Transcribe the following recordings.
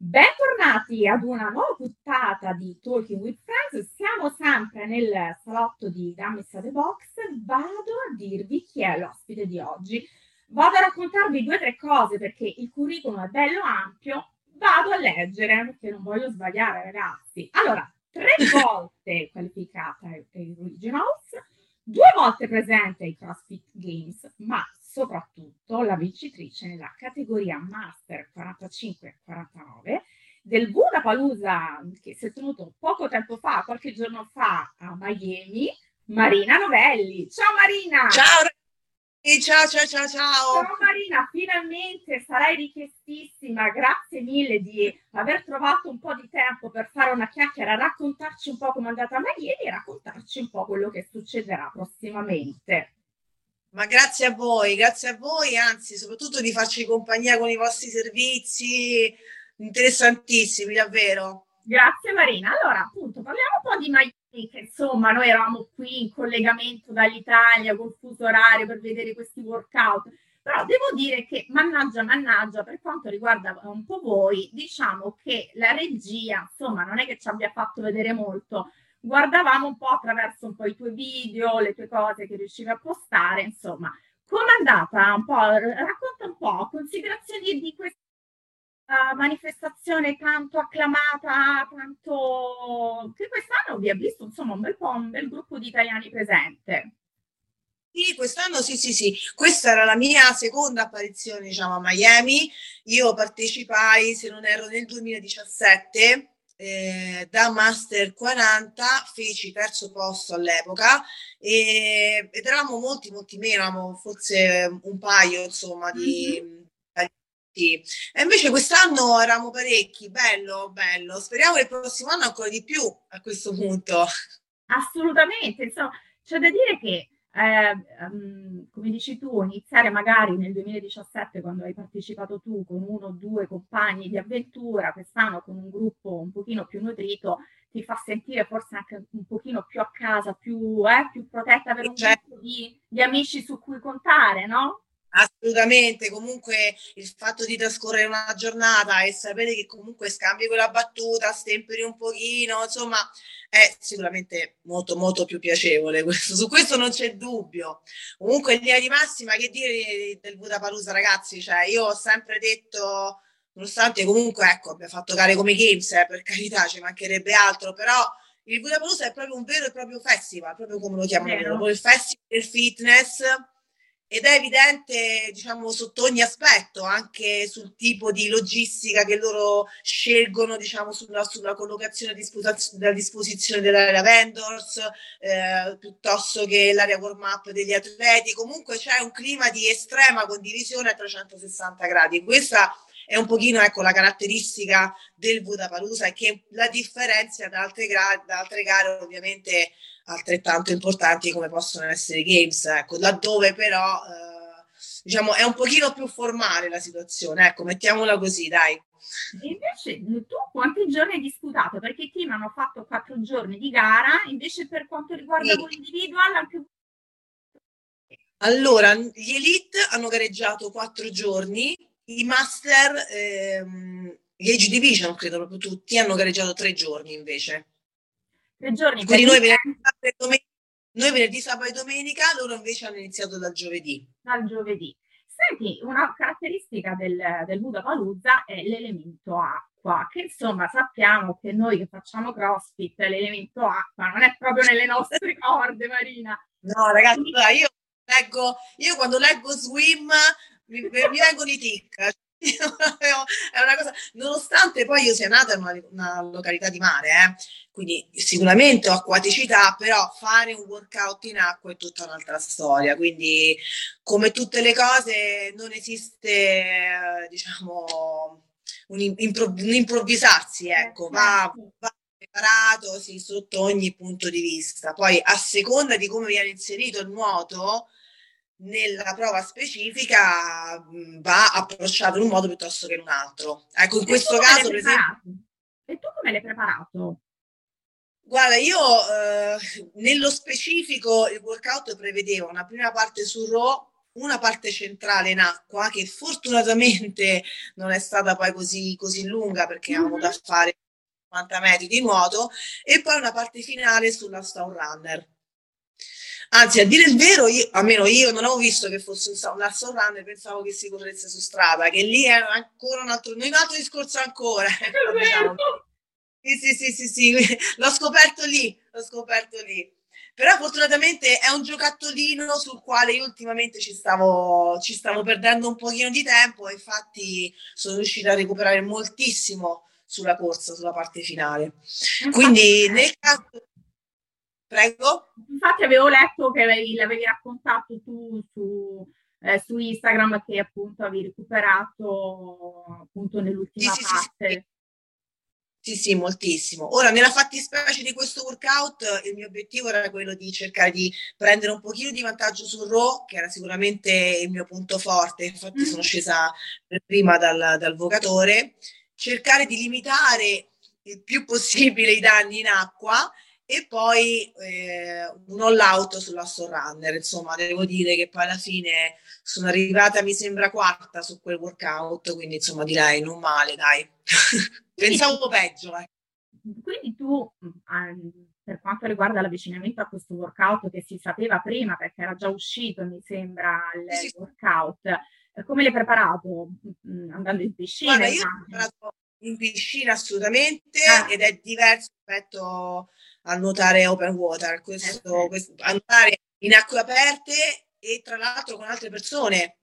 Bentornati ad una nuova puntata di Talking with Friends. Siamo sempre nel salotto di Dammissa the Box. Vado a dirvi chi è l'ospite di oggi. Vado a raccontarvi due o tre cose perché il curriculum è bello ampio. Vado a leggere perché non voglio sbagliare, ragazzi. Allora, tre volte qualificata ai Regionals, due volte presente ai CrossFit Games, ma soprattutto la vincitrice nella categoria Master 45-49 del Budapalooza che si è tenuto poco tempo fa, qualche giorno fa a Miami, Marina Novelli. Ciao Marina! Ciao Ciao, ciao, ciao, ciao. Ciao Marina, finalmente sarai richiestissima. Grazie mille di aver trovato un po' di tempo per fare una chiacchiera, raccontarci un po' come è andata a Miami e raccontarci un po' quello che succederà prossimamente. Ma grazie a voi, grazie a voi, anzi, soprattutto di farci compagnia con i vostri servizi interessantissimi, davvero. Grazie Marina. Allora, appunto, parliamo un po' di che insomma noi eravamo qui in collegamento dall'Italia col fuso orario per vedere questi workout. Però devo dire che, mannaggia, mannaggia, per quanto riguarda un po' voi, diciamo che la regia, insomma, non è che ci abbia fatto vedere molto, guardavamo un po' attraverso un po' i tuoi video, le tue cose che riuscivi a postare, insomma. Com'è andata? Un po', racconta un po', considerazioni di questa manifestazione tanto acclamata, tanto che quest'anno vi ha visto insomma un bel po' un bel gruppo di italiani presente. Sì, quest'anno sì, sì, sì. Questa era la mia seconda apparizione, diciamo, a Miami. Io partecipai, se non erro, nel 2017 eh, da Master 40 feci terzo posto all'epoca e, ed eravamo molti, molti meno, eravamo forse un paio insomma di... Mm-hmm. E invece quest'anno eravamo parecchi, bello, bello. Speriamo che il prossimo anno ancora di più a questo punto. Assolutamente, insomma, c'è da dire che eh, um, come dici tu, iniziare magari nel 2017 quando hai partecipato tu con uno o due compagni di avventura, quest'anno con un gruppo un pochino più nutrito, ti fa sentire forse anche un pochino più a casa, più, eh, più protetta, avere un certo. gruppo di, di amici su cui contare, no? Assolutamente, comunque il fatto di trascorrere una giornata e sapere che comunque scambi quella battuta, stemperi un pochino, insomma, è sicuramente molto molto più piacevole. Questo, su questo non c'è dubbio. Comunque in linea di massima, che dire del Budapalusa, ragazzi? Cioè, io ho sempre detto, nonostante comunque, ecco, abbia fatto gare come Games, eh, per carità, ci mancherebbe altro, però il Budapalusa è proprio un vero e proprio festival, proprio come lo chiamano il festival del fitness ed è evidente, diciamo, sotto ogni aspetto, anche sul tipo di logistica che loro scelgono, diciamo, sulla, sulla collocazione a disposizione dell'area vendors, eh, piuttosto che l'area warm-up degli atleti. Comunque c'è un clima di estrema condivisione a 360 gradi. Questa è un pochino ecco, la caratteristica del Budapalusa che la differenzia da altre, gra- da altre gare ovviamente altrettanto importanti come possono essere i games, ecco, laddove però eh, diciamo è un pochino più formale la situazione, ecco, mettiamola così, dai. E invece tu quanti giorni hai disputato? Perché i team hanno fatto quattro giorni di gara, invece per quanto riguarda sì. l'individual anche allora, gli elite hanno gareggiato quattro giorni, i master, ehm, gli age division, credo proprio tutti, hanno gareggiato tre giorni invece. Tre giorni. Quindi noi venerdì, noi venerdì, sabato e domenica, loro invece hanno iniziato dal giovedì. Dal giovedì. Senti, una caratteristica del, del Buda Paluzza è l'elemento acqua, che insomma sappiamo che noi che facciamo CrossFit, l'elemento acqua non è proprio nelle nostre corde, Marina. No, ragazzi, io leggo, io quando leggo swim mi, mi vengono i tic è una cosa, nonostante poi io sia nata in una, una località di mare, eh, quindi sicuramente ho acquaticità, però fare un workout in acqua è tutta un'altra storia. Quindi, come tutte le cose, non esiste, diciamo, un, impro- un improvvisarsi, ecco, va, certo. va preparato sì, sotto ogni punto di vista. Poi, a seconda di come viene inserito il nuoto, nella prova specifica mh, va approcciato in un modo piuttosto che in un altro. Ecco, in e questo caso, per esempio. E tu come l'hai preparato? Guarda, io eh, nello specifico il workout prevedeva una prima parte su Raw, una parte centrale in acqua che fortunatamente non è stata poi così, così lunga perché mm-hmm. avevamo da fare 50 metri di nuoto e poi una parte finale sulla Stone Runner. Anzi, a dire il vero, io, almeno io non avevo visto che fosse una Stone Runner, pensavo che si corresse su strada, che lì era ancora un altro, un altro discorso ancora. diciamo. Sì, sì, sì, sì, sì, l'ho scoperto lì, l'ho scoperto lì. Però fortunatamente è un giocattolino sul quale io ultimamente ci stavo, ci stavo perdendo un pochino di tempo, infatti sono riuscita a recuperare moltissimo sulla corsa, sulla parte finale. Quindi nel caso... Prego? Infatti avevo letto che l'avevi raccontato tu su, eh, su Instagram che appunto avevi recuperato appunto nell'ultima sì, parte. Sì, sì, sì, moltissimo. Ora, nella fattispecie di questo workout, il mio obiettivo era quello di cercare di prendere un pochino di vantaggio sul RAW, che era sicuramente il mio punto forte, infatti sono mm. scesa per prima dal, dal vocatore, cercare di limitare il più possibile i danni in acqua e poi eh, un all out sulla Runner. Insomma, devo dire che poi alla fine sono arrivata, mi sembra, quarta su quel workout, quindi insomma direi non male, dai. Pensavo peggio. Eh. Quindi tu, per quanto riguarda l'avvicinamento a questo workout che si sapeva prima, perché era già uscito, mi sembra, il sì. workout, come l'hai preparato? Mm, andando in piscina? Guarda, io ho preparato in piscina assolutamente ah. ed è diverso rispetto a nuotare open water. Questo, questo, a nuotare in acque aperte e tra l'altro con altre persone.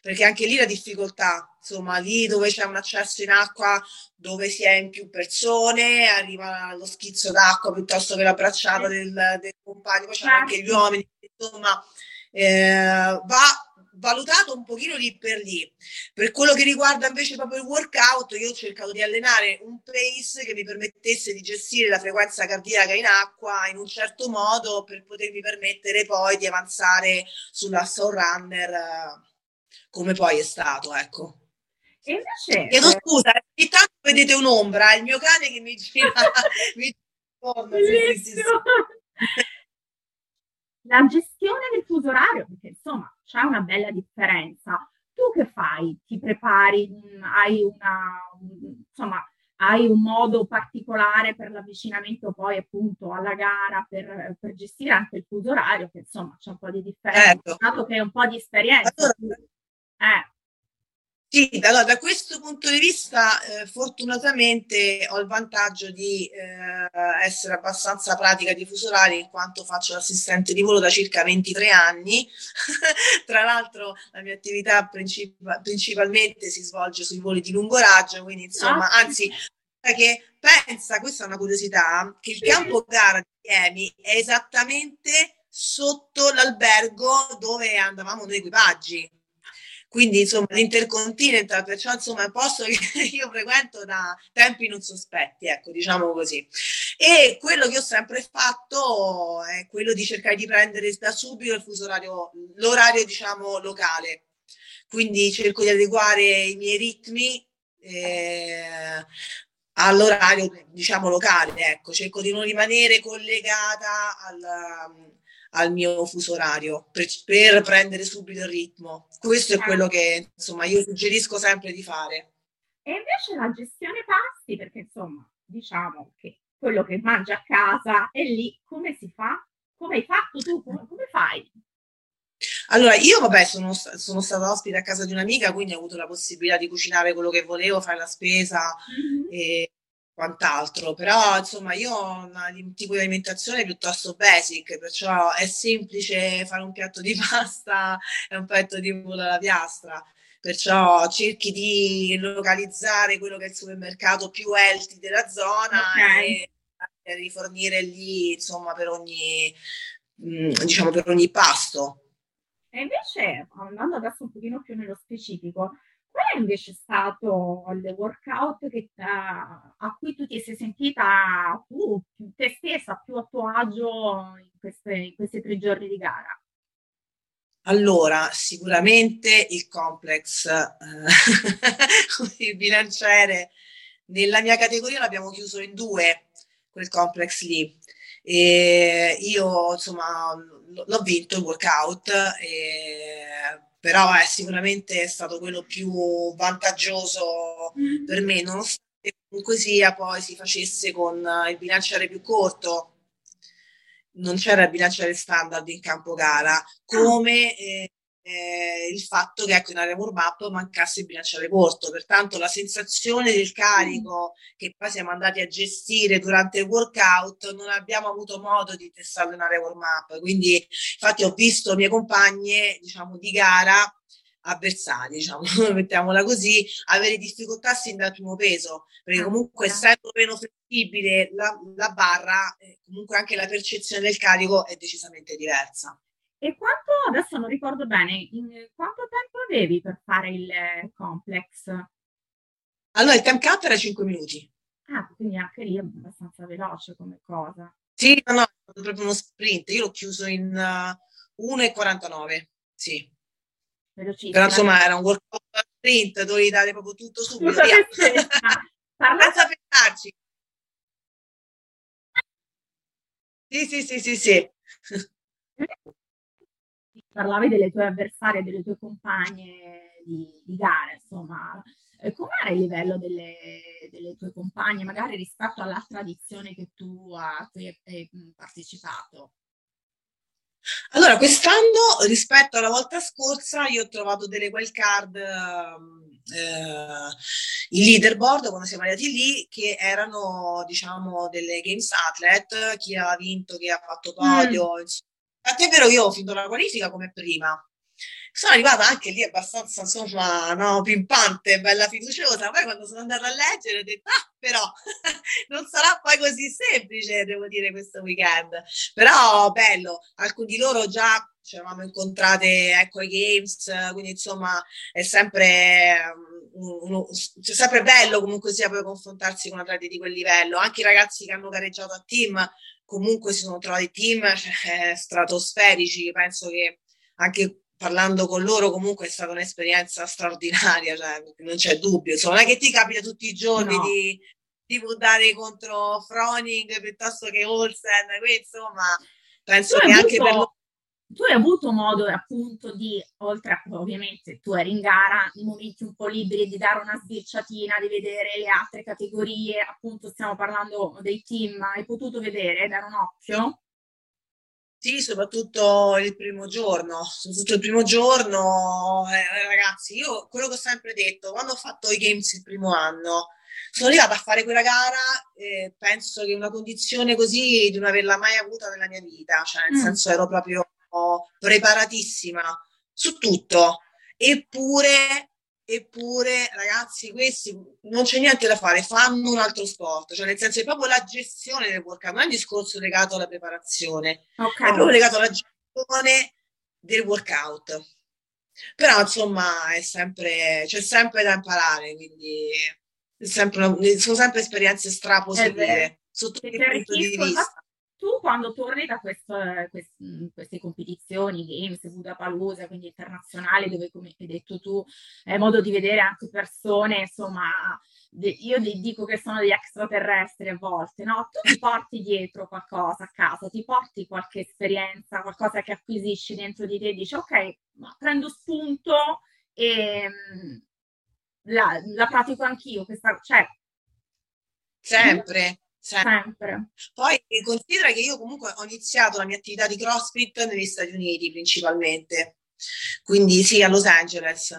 Perché anche lì la difficoltà, insomma, lì dove c'è un accesso in acqua, dove si è in più persone, arriva lo schizzo d'acqua piuttosto che la bracciata del, del compagno, poi c'è anche gli uomini, insomma, eh, va valutato un pochino lì per lì. Per quello che riguarda invece proprio il workout, io ho cercato di allenare un pace che mi permettesse di gestire la frequenza cardiaca in acqua in un certo modo per potermi permettere poi di avanzare sulla Soul Runner eh, come poi è stato, ecco. E invece... Chiedo eh, scusa, ogni tanto vedete un'ombra, è il mio cane che mi gira, mi gira La gestione del fuso orario, perché insomma c'è una bella differenza. Tu che fai? Ti prepari? Hai una, insomma, hai un modo particolare per l'avvicinamento poi appunto alla gara per, per gestire anche il fuso orario, che insomma c'è un po' di differenza, certo. dato che hai un po' di esperienza. Allora, eh. Sì, allora, da questo punto di vista, eh, fortunatamente ho il vantaggio di eh, essere abbastanza pratica di fuso orario in quanto faccio l'assistente di volo da circa 23 anni. Tra l'altro, la mia attività princip- principalmente si svolge sui voli di lungo raggio, quindi insomma, ah. anzi, che pensa, questa è una curiosità, che il campo gara di Miami è esattamente sotto l'albergo dove andavamo noi equipaggi quindi insomma l'Intercontinental, perciò insomma è un posto che io frequento da tempi non sospetti, ecco, diciamo così. E quello che ho sempre fatto è quello di cercare di prendere da subito il fuso orario, l'orario diciamo locale. Quindi cerco di adeguare i miei ritmi eh, all'orario diciamo locale, ecco, cerco di non rimanere collegata al al mio fuso orario per, per prendere subito il ritmo. Questo è certo. quello che insomma io suggerisco sempre di fare. E invece la gestione pasti, perché insomma diciamo che quello che mangia a casa è lì, come si fa? Come hai fatto tu? Come, come fai? Allora, io vabbè sono, sono, stata ospite a casa di un'amica, quindi ho avuto la possibilità di cucinare quello che volevo, fare la spesa mm-hmm. e quant'altro, però insomma io ho un tipo di alimentazione piuttosto basic, perciò è semplice fare un piatto di pasta e un petto di pollo alla piastra, perciò cerchi di localizzare quello che è il supermercato più healthy della zona okay. e rifornire lì insomma per ogni, mm, diciamo per ogni pasto. E invece andando adesso un pochino più nello specifico, è invece stato il workout che, uh, a cui tu ti sei sentita tu, te stessa, più a tuo agio in, queste, in questi tre giorni di gara? Allora, sicuramente il complex, eh, il bilanciere, nella mia categoria l'abbiamo chiuso in due, quel complex lì. e io insomma l'ho vinto il workout, e, però è sicuramente stato quello più vantaggioso mm. per me, nonostante comunque sia poi si facesse con il bilanciere più corto. Non c'era il bilanciere standard in campo gara, ah. come eh, eh, il fatto che ecco, in area warm up mancasse il bilanciere corto, pertanto la sensazione del carico che poi siamo andati a gestire durante il workout non abbiamo avuto modo di testarlo in area warm up, quindi infatti ho visto mie compagne diciamo di gara avversari, diciamo, mettiamola così, avere difficoltà sin dal primo peso, perché ah, comunque essendo meno flessibile la, la barra, eh, comunque anche la percezione del carico è decisamente diversa. E quanto, adesso non ricordo bene, quanto tempo avevi per fare il complex? Allora, il time cap era 5 minuti. Ah, quindi anche lì è abbastanza veloce come cosa. Sì, no, no, è proprio uno sprint. Io l'ho chiuso in uh, 1,49. Sì. Velocissimo. Però insomma era un workout sprint, dovevi dare proprio tutto subito. Tutto Senza pensarci. Sì, sì, sì, sì, sì parlavi delle tue avversarie, delle tue compagne di, di gara, insomma, eh, com'era il livello delle, delle, tue compagne, magari rispetto all'altra edizione che tu a cui hai partecipato? Allora, quest'anno rispetto alla volta scorsa io ho trovato delle wild card eh, in leaderboard quando siamo arrivati lì che erano diciamo delle games athlete, chi ha vinto, chi ha fatto podio, mm. insomma Tant'è vero io ho finito la qualifica come prima. Sono arrivata anche lì abbastanza, insomma, no, pimpante, bella fiduciosa. Poi quando sono andata a leggere ho detto, ah, però non sarà poi così semplice, devo dire, questo weekend. Però bello, alcuni di loro già ci eravamo incontrate ecco, ai Games, quindi insomma è sempre, um, uno, cioè, sempre bello comunque sia poi confrontarsi con atleti di quel livello. Anche i ragazzi che hanno gareggiato a team comunque si sono trovati team eh, stratosferici, penso che anche parlando con loro comunque è stata un'esperienza straordinaria, cioè, non c'è dubbio, insomma, non è che ti capita tutti i giorni no. di, di votare contro Froning piuttosto che Olsen, quindi insomma penso che anche per loro tu hai avuto modo appunto di, oltre a ovviamente tu eri in gara, in momenti un po' liberi di dare una sbirciatina, di vedere le altre categorie, appunto stiamo parlando dei team, hai potuto vedere, dare un occhio? Sì, soprattutto il primo giorno, soprattutto il primo giorno, eh, ragazzi, io quello che ho sempre detto, quando ho fatto i games il primo anno, sono arrivata a fare quella gara e penso che una condizione così di non averla mai avuta nella mia vita, cioè nel mm. senso ero proprio preparatissima su tutto. Eppure, eppure, ragazzi, questi non c'è niente da fare, fanno un altro sport, cioè nel senso è proprio la gestione del workout, non è un discorso legato alla preparazione, okay. è proprio legato alla gestione del workout. Però insomma è sempre, c'è sempre da imparare, quindi sempre, sono sempre esperienze strapositive sotto il punto di vista tu quando torni da questo, quest, queste competizioni, games, Budapalooza, quindi internazionali, dove come hai detto tu, hai modo di vedere anche persone, insomma, io dico che sono degli extraterrestri a volte, no? Tu ti porti dietro qualcosa a casa, ti porti qualche esperienza, qualcosa che acquisisci dentro di te e dici, ok, prendo spunto e mm, la, la pratico anch'io, questa, cioè, sempre. Sempre. Poi considera che io comunque ho iniziato la mia attività di CrossFit negli Stati Uniti principalmente, quindi sì, a Los Angeles.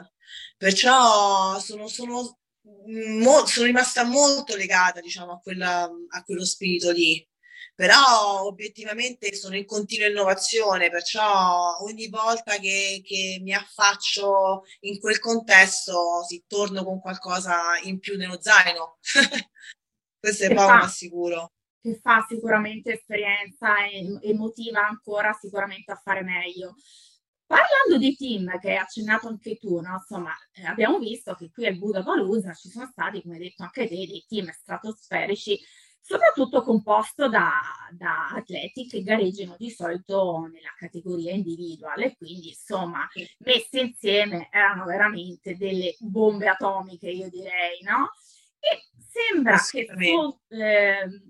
Perciò sono, sono, mo, sono rimasta molto legata, diciamo, a, quella, a quello spirito lì. Però obiettivamente sono in continua innovazione, perciò ogni volta che, che mi affaccio in quel contesto si torno con qualcosa in più nello zaino. Questo è poco ma sicuro. Che fa sicuramente esperienza e, e motiva ancora sicuramente a fare meglio. Parlando di team che hai accennato anche tu, no? insomma, eh, abbiamo visto che qui al Buda Palusa ci sono stati, come hai detto anche te, dei team stratosferici, soprattutto composto da, da atleti che gareggiano di solito nella categoria individuale, quindi insomma, messi insieme erano veramente delle bombe atomiche, io direi, no? E sembra che su, eh,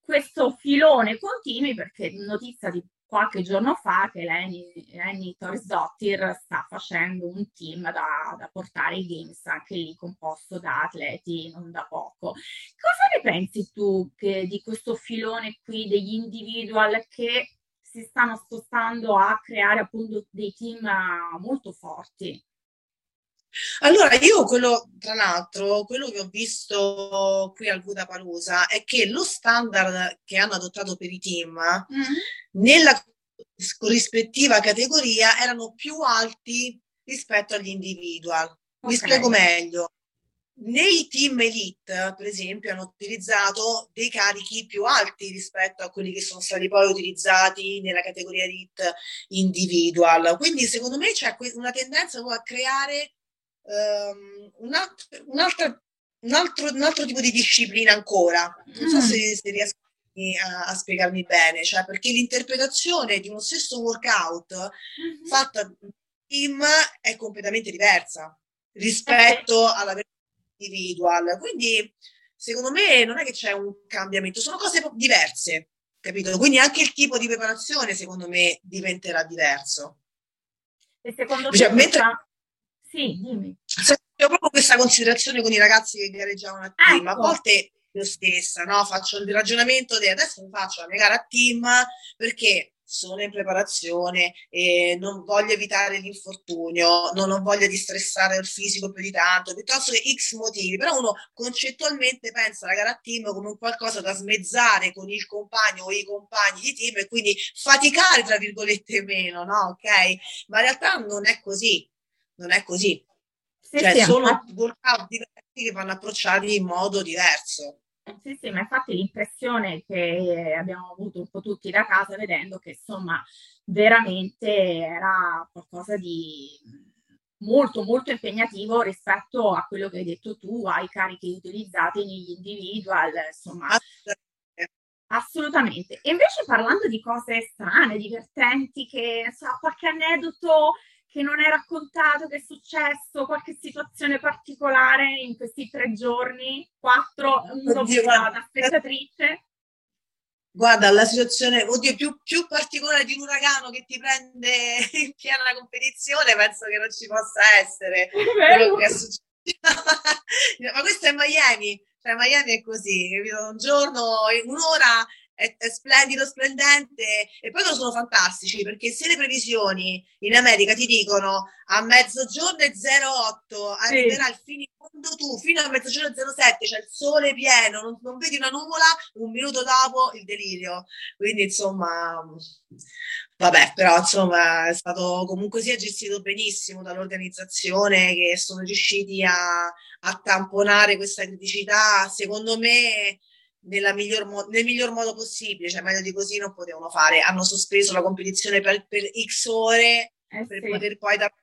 questo filone continui perché notizia di qualche giorno fa che Lenny, Torsdottir sta facendo un team da, da, portare ai Games, anche lì composto da atleti non da poco. Cosa ne pensi tu che, di questo filone qui degli individual che si stanno spostando a creare appunto dei team molto forti? Allora, io quello, tra l'altro, quello che ho visto qui al Budapalooza è che lo standard che hanno adottato per i team mm-hmm. nella corrispettiva categoria erano più alti rispetto agli individual. Okay. Mi spiego meglio. Nei team elite, per esempio, hanno utilizzato dei carichi più alti rispetto a quelli che sono stati poi utilizzati nella categoria elite individual. Quindi, secondo me, c'è una tendenza a creare um, un, alt- un, altro, un, altro, un, altro, tipo di disciplina ancora. Non so mm. se, se riesco a, a, spiegarmi bene, cioè perché l'interpretazione di uno stesso workout mm-hmm. fatta da team è completamente diversa rispetto okay. alla versione individual. Quindi, secondo me, non è che c'è un cambiamento, sono cose diverse, capito? Quindi anche il tipo di preparazione, secondo me, diventerà diverso. E secondo cioè, te mentre... Sì, dimmi. Ho proprio questa considerazione con i ragazzi che gareggiavano a team. Ecco. A volte io stessa, no? Faccio il ragionamento di adesso mi faccio la mia gara a team perché sono in preparazione e non voglio evitare l'infortunio, non ho voglia di stressare il fisico più di tanto, piuttosto che X motivi, però uno concettualmente pensa alla gara a team come un qualcosa da smezzare con il compagno o i compagni di team e quindi faticare, tra virgolette, meno, no? Ok? Ma in realtà non è così non è così. Sì, cioè, sì, sono infatti... workout diversi che vanno approcciati in modo diverso. Sì, sì, ma infatti l'impressione che abbiamo avuto un po' tutti da casa vedendo che insomma veramente era qualcosa di molto molto impegnativo rispetto a quello che hai detto tu, ai carichi utilizzati negli individual, insomma. Assolutamente. Assolutamente. E invece parlando di cose strane, divertenti, che so, qualche aneddoto che non hai raccontato, che è successo, qualche situazione particolare in questi tre giorni, quattro, oddio, da spettatrice? Guarda, la situazione, oddio, più, più, particolare di un uragano che ti prende in piena la competizione, penso che non ci possa essere. Ma questo è Miami, cioè Miami è così? Un giorno, un'ora è, è, splendido, splendente e poi sono fantastici perché se le previsioni in America ti dicono a mezzogiorno è 08, arriverà sì. il fine mondo tu fino a mezzogiorno è 07, c'è il sole pieno, non, non, vedi una nuvola, un minuto dopo il delirio. Quindi insomma, vabbè, però insomma è stato comunque sia gestito benissimo dall'organizzazione che sono riusciti a, a tamponare questa criticità. Secondo me miglior mo- nel miglior modo possibile, cioè meglio di così non potevano fare. Hanno sospeso la competizione per, per X ore eh per sì. poter poi dare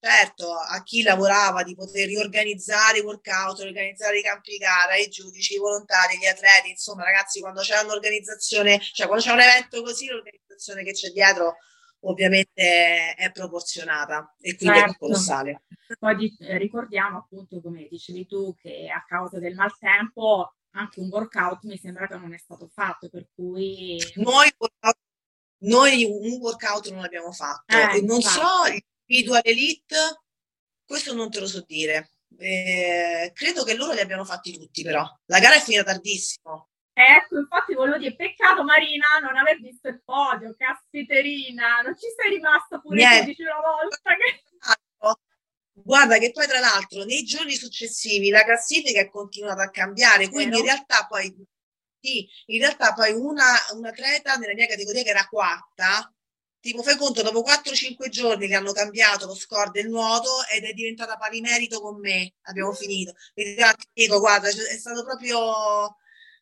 certo a chi lavorava di poter riorganizzare i workout, organizzare i campi di gara, i giudici, i volontari, gli atleti, insomma ragazzi quando c'è un'organizzazione, cioè quando c'è un evento così l'organizzazione che c'è dietro ovviamente è proporzionata e quindi certo. è colossale. Poi ricordiamo appunto come dicevi tu che a causa del maltempo anche un workout mi sembra che non è stato fatto, per cui... Noi, noi un workout non l'abbiamo fatto, eh, non infatti. so, individual elite, questo non te lo so dire. Eh, credo che loro li abbiano fatti tutti però. La gara è finita tardissimo. Ecco, infatti volevo dire, peccato Marina non aver visto il podio, caspiterina, non ci sei rimasta pure Niente. tu, una volta che... Guarda che poi tra l'altro nei giorni successivi la classifica è continuata a cambiare, quindi in realtà poi, sì, in realtà poi una, un atleta nella mia categoria che era quarta, tipo fai conto, dopo 4-5 giorni che hanno cambiato lo score del nuoto ed è diventata pari merito con me, abbiamo finito. Quindi dico, guarda, è stato proprio,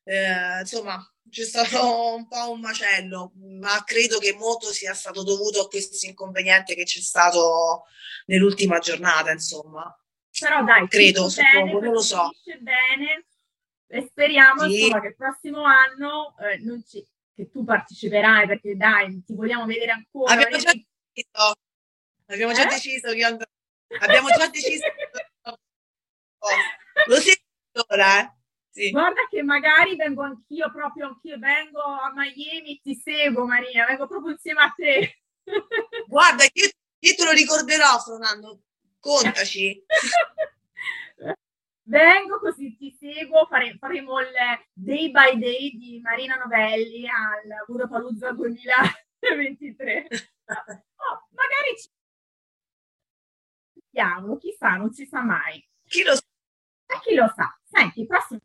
eh, insomma, c'è stato un po' un macello, ma credo che molto sia stato dovuto a questo inconveniente che c'è stato nell'ultima giornata, insomma. Però dai, credo, suppongo, non lo so. Bene e speriamo sì. insomma, che il prossimo anno eh, ci, che tu parteciperai perché dai, ti vogliamo vedere ancora. Abbiamo già deciso, abbiamo già eh? deciso che andrò, abbiamo già deciso oh, lo sento ora, eh? Sì. Guarda che magari vengo anch'io, proprio anch'io vengo a Miami, ti seguo Maria, vengo proprio insieme a te. Guarda, io, io te lo ricorderò, Fernando, contaci. vengo così ti seguo, fare, faremo il day by day di Marina Novelli al Budapalooza 2023. Oh, magari ci vediamo, chissà, non si sa mai. Chi lo sa? E chi lo sa? Senti, prossimo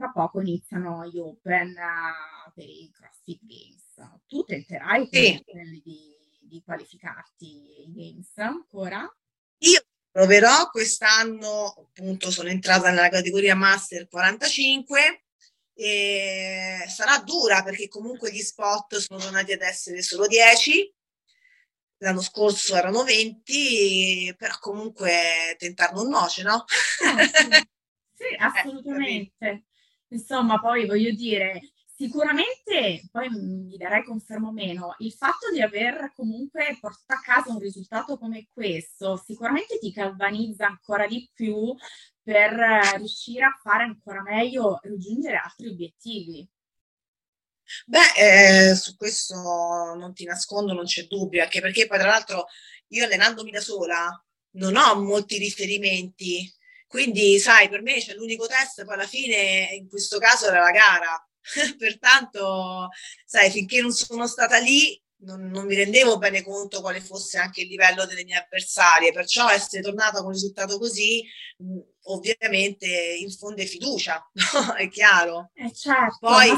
tra poco iniziano gli Open uh, per i CrossFit Games. Tu tenterai sì. di, di qualificarti ai Games ancora? Io proverò quest'anno, appunto sono entrata nella categoria Master 45 e sarà dura perché comunque gli spot sono tornati ad essere solo 10 l'anno scorso erano 20 però comunque tentare non noce no? Eh, sì, sì eh, assolutamente eh, insomma poi voglio dire Sicuramente, poi mi darei confermo meno, il fatto di aver comunque portato a casa un risultato come questo sicuramente ti galvanizza ancora di più per riuscire a fare ancora meglio e raggiungere altri obiettivi. Beh, eh, su questo non ti nascondo, non c'è dubbio, anche perché poi tra l'altro io allenandomi da sola non ho molti riferimenti, quindi sai, per me c'è l'unico test, poi alla fine in questo caso era la gara Pertanto, sai, finché non sono stata lì, non, non, mi rendevo bene conto quale fosse anche il livello delle mie avversarie, perciò essere tornata con un risultato così mh, ovviamente infonde fiducia, no? è chiaro. Eh certo, poi,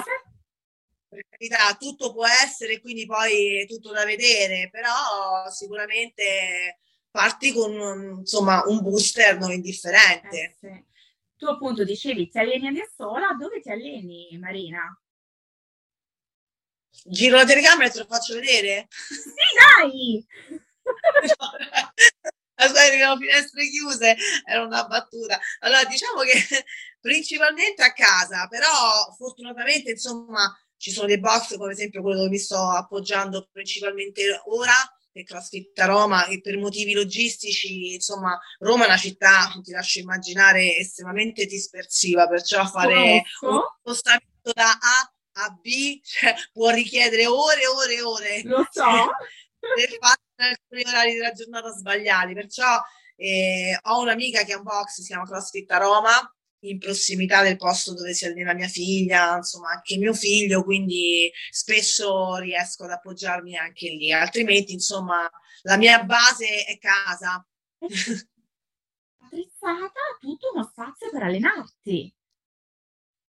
per carità, tutto può essere, quindi poi è tutto da vedere, però sicuramente parti con insomma, un booster non indifferente. Eh sì tu appunto dicevi ti alleni da sola, dove ti alleni Marina? Giro la telecamera e te lo faccio vedere? Sì, dai! Aspetta, le finestre chiuse, era una battuta. Allora, diciamo che principalmente a casa, però fortunatamente, insomma, ci sono dei box, come esempio quello dove mi sto appoggiando principalmente ora, del CrossFit a Roma che per motivi logistici, insomma, Roma è una città, ti lascio immaginare, estremamente dispersiva, perciò fare un spostamento da A a B cioè, può richiedere ore e ore e ore. Lo so. per fare alcuni orari della giornata sbagliati, perciò eh, ho un'amica che è un box, si chiama CrossFit a Roma, in prossimità del posto dove si allena mia figlia, insomma anche mio figlio, quindi spesso riesco ad appoggiarmi anche lì, altrimenti insomma la mia base è casa. Attrezzata tutto uno spazio per allenarti.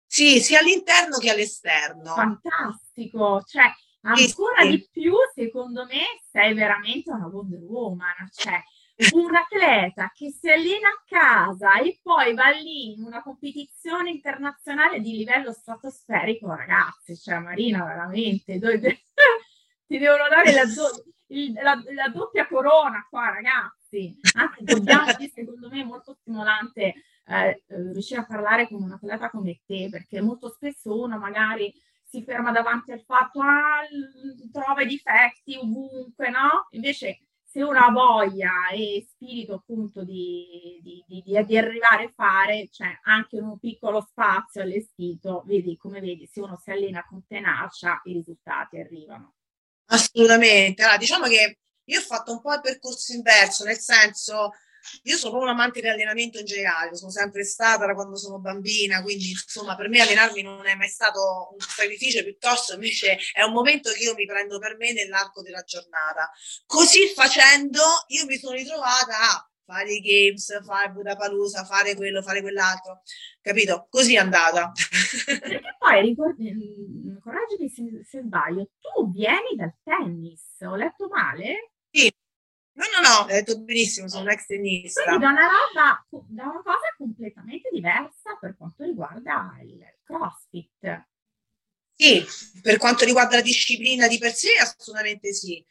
Sì, sia all'interno che all'esterno. Fantastico, cioè ancora sì, sì. di più secondo me sei veramente una Wonder Woman, cioè un atleta che si allena a casa e poi va lì in una competizione internazionale di livello stratosferico, ragazzi, cioè Marina veramente, dove, ti devono dare la, do, il, la, la, doppia corona qua, ragazzi. Anzi, dobbiamo, secondo me, è molto stimolante eh, riuscire a parlare con un atleta come te, perché molto spesso uno magari si ferma davanti al fatto, ah, trova i difetti ovunque, no? Invece se uno ha voglia e spirito appunto di, di, di, di, arrivare a fare, c'è anche un piccolo spazio allestito, vedi come vedi, se uno si allena con tenacia i risultati arrivano. Assolutamente, allora, diciamo che io ho fatto un po' il percorso inverso, nel senso io sono proprio un amante dell'allenamento in generale, sono sempre stata da quando sono bambina, quindi insomma per me allenarmi non è mai stato un sacrificio, piuttosto invece è un momento che io mi prendo per me nell'arco della giornata. Così facendo io mi sono ritrovata a fare i games, fare Budapalooza, fare quello, fare quell'altro, capito? Così è andata. Perché poi ricordi, mm, correggimi se, se sbaglio, tu vieni dal tennis, ho letto male? Sì, No, no, no, hai detto benissimo, sono un ex tennista. Quindi da una roba, da una cosa completamente diversa per quanto riguarda il CrossFit. Sì, per quanto riguarda la disciplina di per sé, assolutamente sì.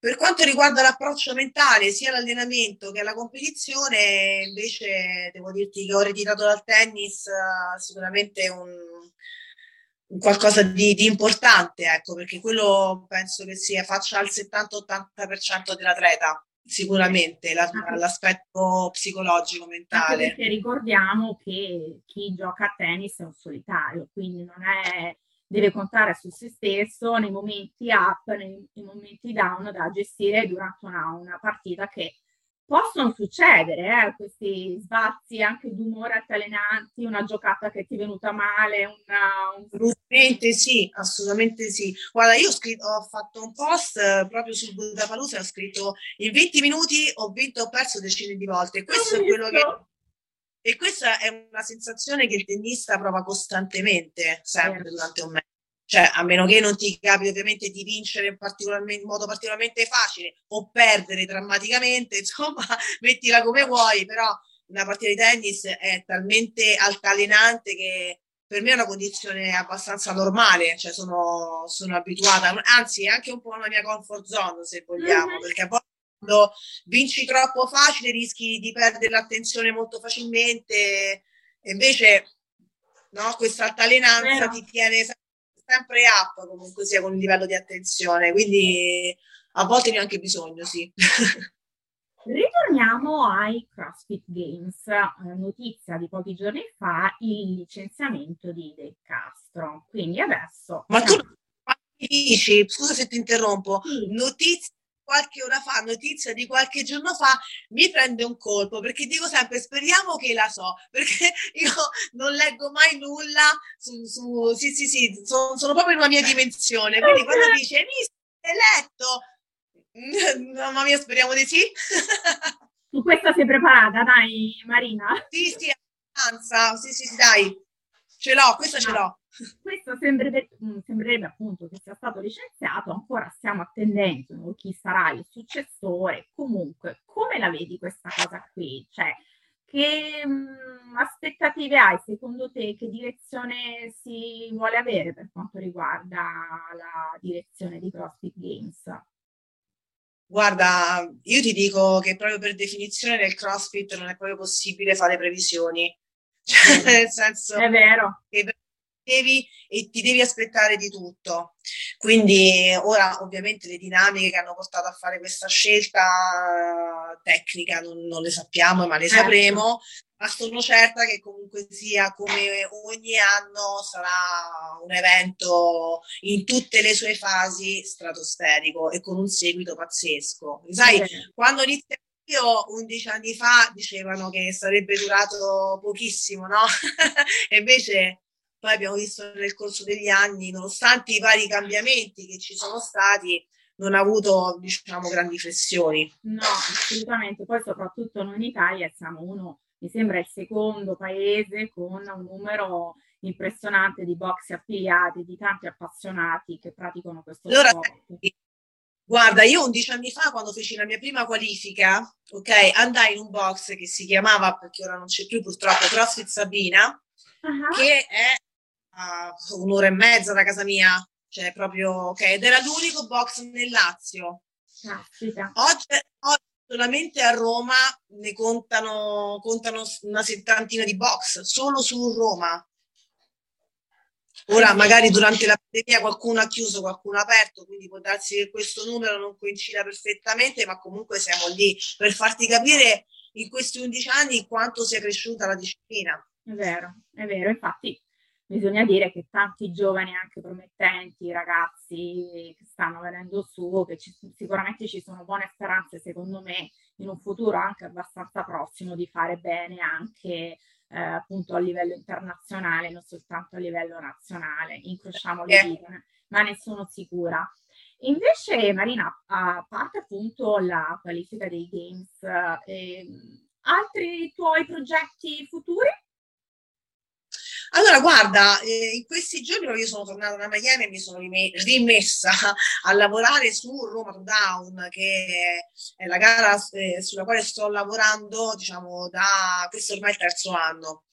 Per quanto riguarda l'approccio mentale, sia all'allenamento che alla competizione, invece devo dirti che ho ritirato dal tennis uh, sicuramente un, un qualcosa di, di, importante, ecco, perché quello penso che sia faccia al 70-80% dell'atleta sicuramente la, l'aspetto psicologico, mentale. Anche perché ricordiamo che chi gioca a tennis è un solitario, quindi non è, deve contare su se stesso nei momenti up, nei, nei momenti down da gestire durante una, una partita che possono succedere eh, questi sbazzi anche d'umore altalenanti, una giocata che ti è venuta male, una, un... Assolutamente sì, assolutamente sì. Guarda, io ho, scritto, ho fatto un post eh, proprio su Budapalooza e ho scritto in 20 minuti ho vinto o perso decine di volte. Questo è quello che... E questa è una sensazione che il tennista prova costantemente, sempre eh. durante un match cioè a meno che non ti capiti ovviamente di vincere in, in, modo particolarmente facile o perdere drammaticamente, insomma, mettila come vuoi, però una partita di tennis è talmente altalenante che per me è una condizione abbastanza normale, cioè sono, sono abituata, anzi è anche un po' una mia comfort zone se vogliamo, mm-hmm. perché volte quando vinci troppo facile rischi di perdere l'attenzione molto facilmente, e invece no, questa altalenanza ti tiene sempre up comunque sia con il livello di attenzione, quindi a volte ne ho anche bisogno, sì. Ritorniamo ai CrossFit Games, notizia di pochi giorni fa, il licenziamento di Del Castro. Quindi adesso... Ma tu dici, scusa se ti interrompo, sì. notizia qualche ora fa, notizia di qualche giorno fa, mi prende un colpo perché dico sempre speriamo che la so, perché io non leggo mai nulla su, su sì sì sì, sono, sono proprio in una mia dimensione, quindi quando dice mi hai letto, mamma mia speriamo di sì. Su questa sei preparata, dai Marina? Sì sì, abbastanza, sì sì, sì dai, ce l'ho, questa ce l'ho. Questo sembrerebbe, mm, sembrerebbe, appunto che sia stato licenziato, ancora stiamo attendendo chi sarà il successore. Comunque, come la vedi questa cosa qui? Cioè, che mh, mm, aspettative hai secondo te? Che direzione si vuole avere per quanto riguarda la direzione di CrossFit Games? Guarda, io ti dico che proprio per definizione nel CrossFit non è proprio possibile fare previsioni. Cioè, nel senso è vero. Che devi e ti devi aspettare di tutto. Quindi ora ovviamente le dinamiche che hanno portato a fare questa scelta tecnica non, non le sappiamo, ma le certo. sapremo. Ma sono certa che comunque sia come ogni anno sarà un evento in tutte le sue fasi stratosferico e con un seguito pazzesco. Sai, sì. quando inizia io 11 anni fa dicevano che sarebbe durato pochissimo, no? e invece poi abbiamo visto nel corso degli anni, nonostante i vari cambiamenti che ci sono stati, non ha avuto, diciamo, grandi flessioni. No, assolutamente. Poi soprattutto noi in Italia siamo uno, mi sembra il secondo paese con un numero impressionante di box affiliati, di tanti appassionati che praticano questo allora, sport. Guarda, io 11 anni fa, quando feci la mia prima qualifica, ok, andai in un box che si chiamava, perché ora non c'è più purtroppo, CrossFit Sabina, uh-huh. che è a un'ora e mezza da casa mia, cioè proprio ok, ed era l'unico box nel Lazio. Oggi, oggi, solamente a Roma ne contano, contano una settantina di box, solo su Roma. Ora magari durante la pandemia qualcuno ha chiuso, qualcuno ha aperto, quindi può darsi che questo numero non coincida perfettamente, ma comunque siamo lì per farti capire in questi 11 anni quanto sia cresciuta la disciplina. È vero, è vero, infatti bisogna dire che tanti giovani anche promettenti, ragazzi che stanno venendo su, che ci, sicuramente ci sono buone speranze secondo me in un futuro anche abbastanza prossimo di fare bene anche eh, appunto a livello internazionale, non soltanto a livello nazionale, incrociamo le dita, ma ne sono sicura. Invece Marina, a parte appunto la qualifica dei games, eh, altri tuoi progetti futuri? Allora, guarda, eh, in questi giorni io sono tornata da Miami e mi sono rimessa a lavorare su Roma Down, che è la gara eh, sulla quale sto lavorando, diciamo, da questo ormai il terzo anno.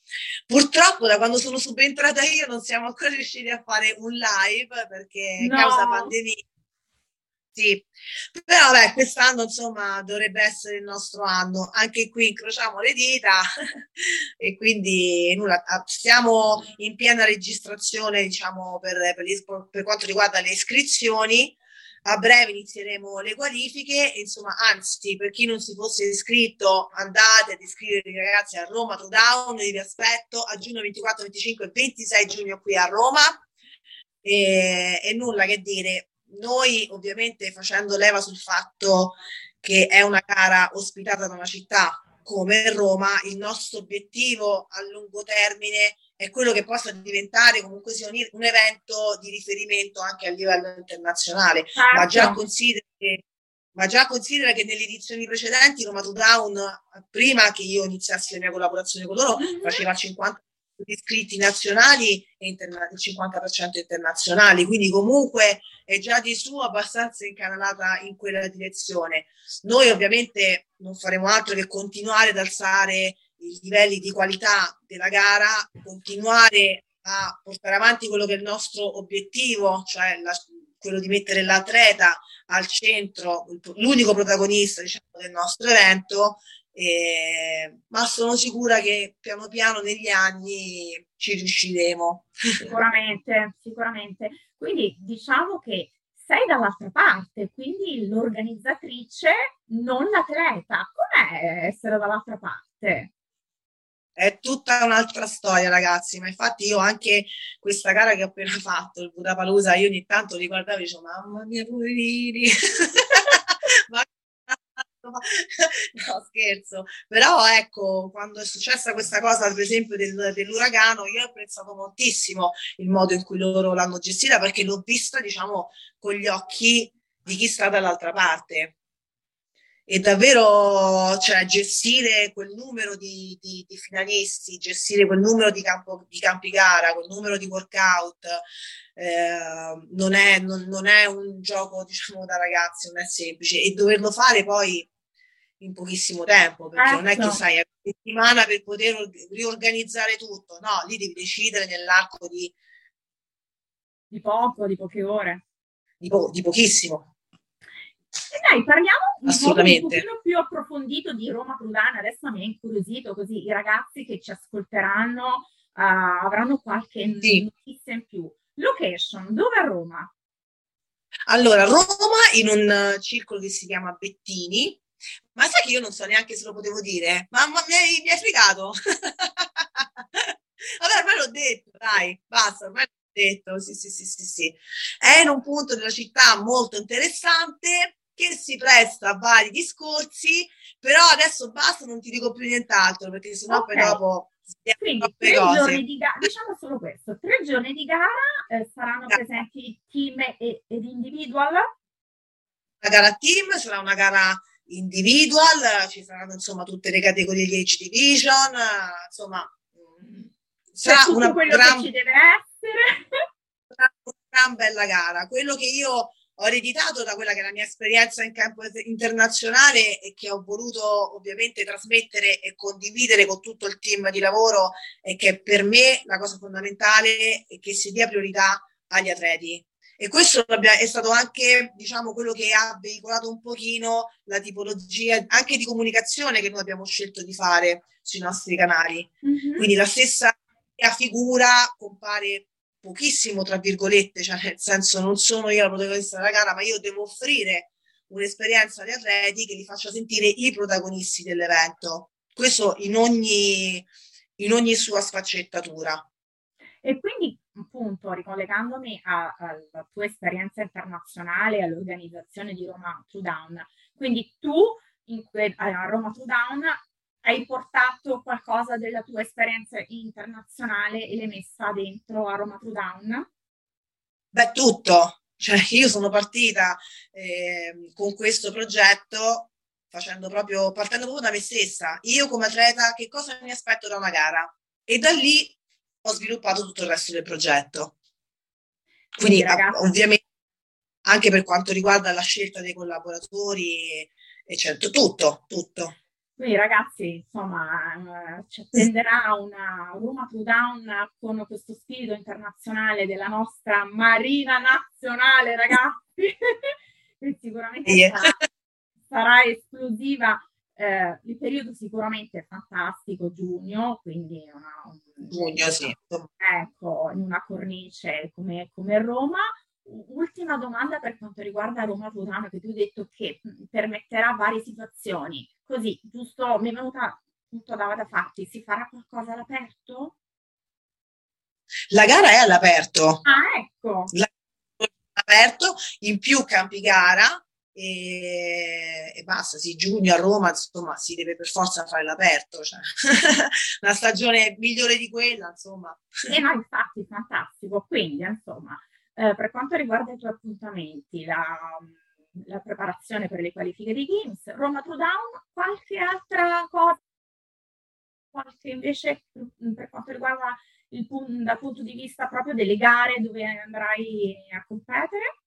Purtroppo da quando sono subentrata io non siamo ancora riusciti a fare un live perché no. causa pandemia sì, però beh, quest'anno insomma dovrebbe essere il nostro anno, anche qui incrociamo le dita e quindi nulla, ah, siamo in piena registrazione diciamo per, per, per quanto riguarda le iscrizioni, a breve inizieremo le qualifiche, insomma, anzi, per chi non si fosse iscritto, andate ad iscrivervi ragazzi a Roma to Down, vi aspetto a giugno 24, 25 e 26 giugno qui a Roma. E, e nulla che dire, noi ovviamente facendo leva sul fatto che è una gara ospitata da una città come Roma, il nostro obiettivo a lungo termine è quello che possa diventare comunque sia un, un evento di riferimento anche a livello internazionale. Certo. Ma, già considera che, ma già considera che nelle edizioni precedenti Roma to Down, prima che io iniziassi la mia collaborazione con loro, mm-hmm. faceva 50 iscritti nazionali e interna- il 50% internazionali, quindi comunque è già di su abbastanza incanalata in quella direzione. Noi ovviamente non faremo altro che continuare ad alzare i livelli di qualità della gara, continuare a portare avanti quello che è il nostro obiettivo, cioè la, quello di mettere l'atleta al centro, l'unico protagonista diciamo, del nostro evento, eh, ma sono sicura che piano piano negli anni ci riusciremo. Sicuramente, sicuramente. Quindi diciamo che sei dall'altra parte, quindi l'organizzatrice, non l'atleta. Com'è essere dall'altra parte? È tutta un'altra storia, ragazzi. Ma infatti, io anche questa gara che ho appena fatto, il Budapalusa, io ogni tanto li guardavo e dicevo: Mamma mia, poverini. Ma no, scherzo. Però ecco, quando è successa questa cosa, per esempio, del, dell'uragano, io ho apprezzato moltissimo il modo in cui loro l'hanno gestita perché l'ho vista, diciamo, con gli occhi di chi sta dall'altra parte e davvero cioè, gestire quel numero di, di, di, finalisti, gestire quel numero di, campo, di campi gara, quel numero di workout, eh, non, è, non, non, è, un gioco diciamo da ragazzi, non è semplice e doverlo fare poi in pochissimo tempo perché certo. non è che sai una settimana per poter riorganizzare tutto, no, lì devi decidere nell'arco di, di poco, di poche ore. Di, po- di pochissimo. E dai, parliamo un pochino più approfondito di Roma Prudana. Adesso mi è incuriosito così i ragazzi che ci ascolteranno uh, avranno qualche sì. notizia in più. Location, dove a Roma? Allora, Roma in un circolo che si chiama Bettini, ma sai che io non so neanche se lo potevo dire? Ma, mi, hai, mi hai fregato? Vabbè, ormai l'ho detto, dai, basta, ormai l'ho detto, sì, sì, sì, sì, sì. È in un punto della città molto interessante, che si presta a vari discorsi, però adesso basta, non ti dico più nient'altro perché sennò okay. poi dopo quindi tre cose. giorni di gara, diciamo solo questo, tre giorni di gara eh, saranno yeah. presenti team e, ed individual? La gara team sarà una gara individual, ci saranno insomma tutte le categorie di age division, insomma mm, sarà tutto una quello gran, che ci deve essere. Una gran bella gara. Quello che io ho ereditato da quella che è la mia esperienza in campo internazionale e che ho voluto ovviamente trasmettere e condividere con tutto il team di lavoro e che per me la cosa fondamentale è che si dia priorità agli atleti. E questo è stato anche, diciamo, quello che ha veicolato un pochino la tipologia anche di comunicazione che noi abbiamo scelto di fare sui nostri canali. Mm-hmm. Quindi la stessa figura compare pochissimo, tra virgolette, cioè nel senso non sono io la protagonista della gara, ma io devo offrire un'esperienza agli atleti che li faccia sentire i protagonisti dell'evento. Questo in ogni, in ogni sua sfaccettatura. E quindi, appunto, ricollegandomi alla tua esperienza internazionale, all'organizzazione di Roma to Down, quindi tu que- a Roma to Down hai portato qualcosa della tua esperienza internazionale e l'hai messa dentro a Roma to Down? Beh, tutto. Cioè, io sono partita eh, con questo progetto facendo proprio, partendo proprio da me stessa. Io come atleta che cosa mi aspetto da una gara? E da lì ho sviluppato tutto il resto del progetto. Quindi, Quindi ovviamente anche per quanto riguarda la scelta dei collaboratori, eccetera, tutto, tutto. Quindi ragazzi, insomma, ci attenderà una Roma to Down con questo spirito internazionale della nostra Marina Nazionale, ragazzi, che sicuramente yeah. sarà, sarà, esplosiva. Eh, il periodo sicuramente è fantastico, giugno, quindi una, giugno, sì. ecco, in una cornice come, come Roma. ultima domanda per quanto riguarda Roma Rudano, che tu hai detto che permetterà varie situazioni. Così, giusto, mi è venuta tutto da, da fatti, si farà qualcosa all'aperto? La gara è all'aperto. Ah, ecco. La aperto, in più campi gara e, e, basta, sì, giugno a Roma, insomma, si deve per forza fare l'aperto, cioè. una stagione migliore di quella, insomma. E no, infatti, fantastico. Quindi, insomma, eh, per quanto riguarda i tuoi appuntamenti, la, la preparazione per le qualifiche di Games, Roma Down, qualche altra cosa? Qualche invece per quanto riguarda il, dal punto di vista proprio delle gare dove andrai a competere?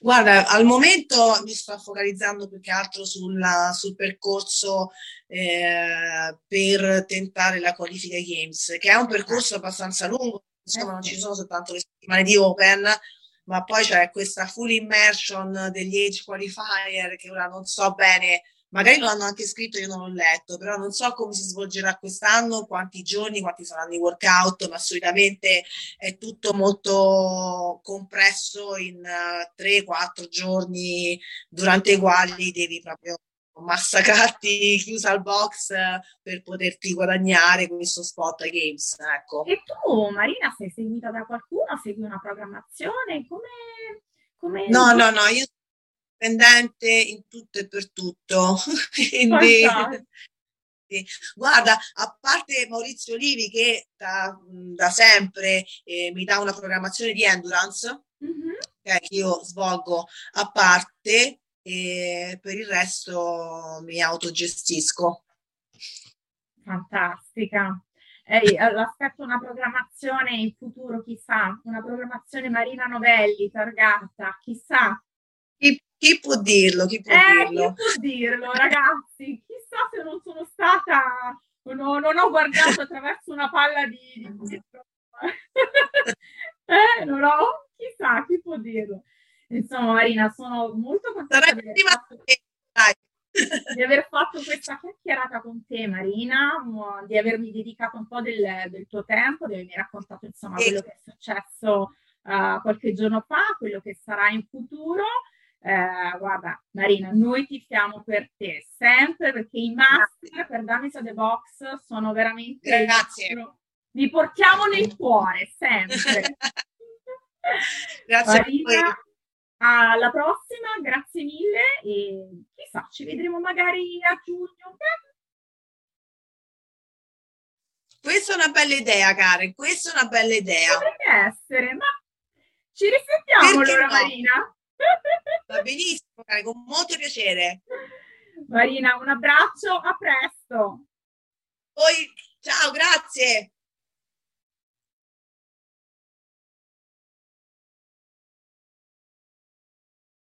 Guarda, al momento mi sto focalizzando più che altro sulla, sul percorso eh, per tentare la qualifica Games, che è un percorso abbastanza lungo, insomma non ci sono soltanto le settimane di Open, ma poi c'è questa full immersion degli age qualifier che ora non so bene magari lo hanno anche scritto, io non l'ho letto, però non so come si svolgerà quest'anno, quanti giorni, quanti saranno i workout, ma solitamente è tutto molto compresso in uh, eh, 3-4 giorni durante i quali devi proprio massacrarti chiusa al box uh, per poterti guadagnare questo spot ai games. Ecco. E tu, Marina, sei seguita da qualcuno? Segui una programmazione? Come, come... No, no, no, io indipendente in tutto e per tutto. Quindi, guarda, a parte Maurizio Olivi che da, da sempre eh, mi dà una programmazione di endurance, mm-hmm. che io svolgo a parte, e per il resto mi autogestisco. Fantastica. Eh, aspetto una programmazione in futuro, chissà, una programmazione Marina Novelli targata, chissà. Chi, può dirlo? Chi può eh, dirlo? Chi può dirlo, ragazzi? Chissà se non sono stata, non, non ho guardato attraverso una palla di, di eh, non ho, chissà, chi può dirlo? Insomma, Marina, sono molto contenta di aver, fatto, di aver fatto questa chiacchierata con te, Marina, di avermi dedicato un po' del, del tuo tempo, di avermi raccontato insomma quello che è successo uh, qualche giorno fa, quello che sarà in futuro. Eh, guarda, Marina, noi ti tifiamo per te sempre perché i master per Damis of the Box sono veramente. Grazie. Vi portiamo nel cuore sempre. grazie Marina, alla prossima, grazie mille e chissà, ci vedremo magari a giugno. Questa è una bella idea, Karen, questa è una bella idea. Potrebbe essere, ma ci risentiamo Perché allora, no? Marina. Va benissimo, con molto piacere. Marina, un abbraccio, a presto. Poi, ciao, grazie.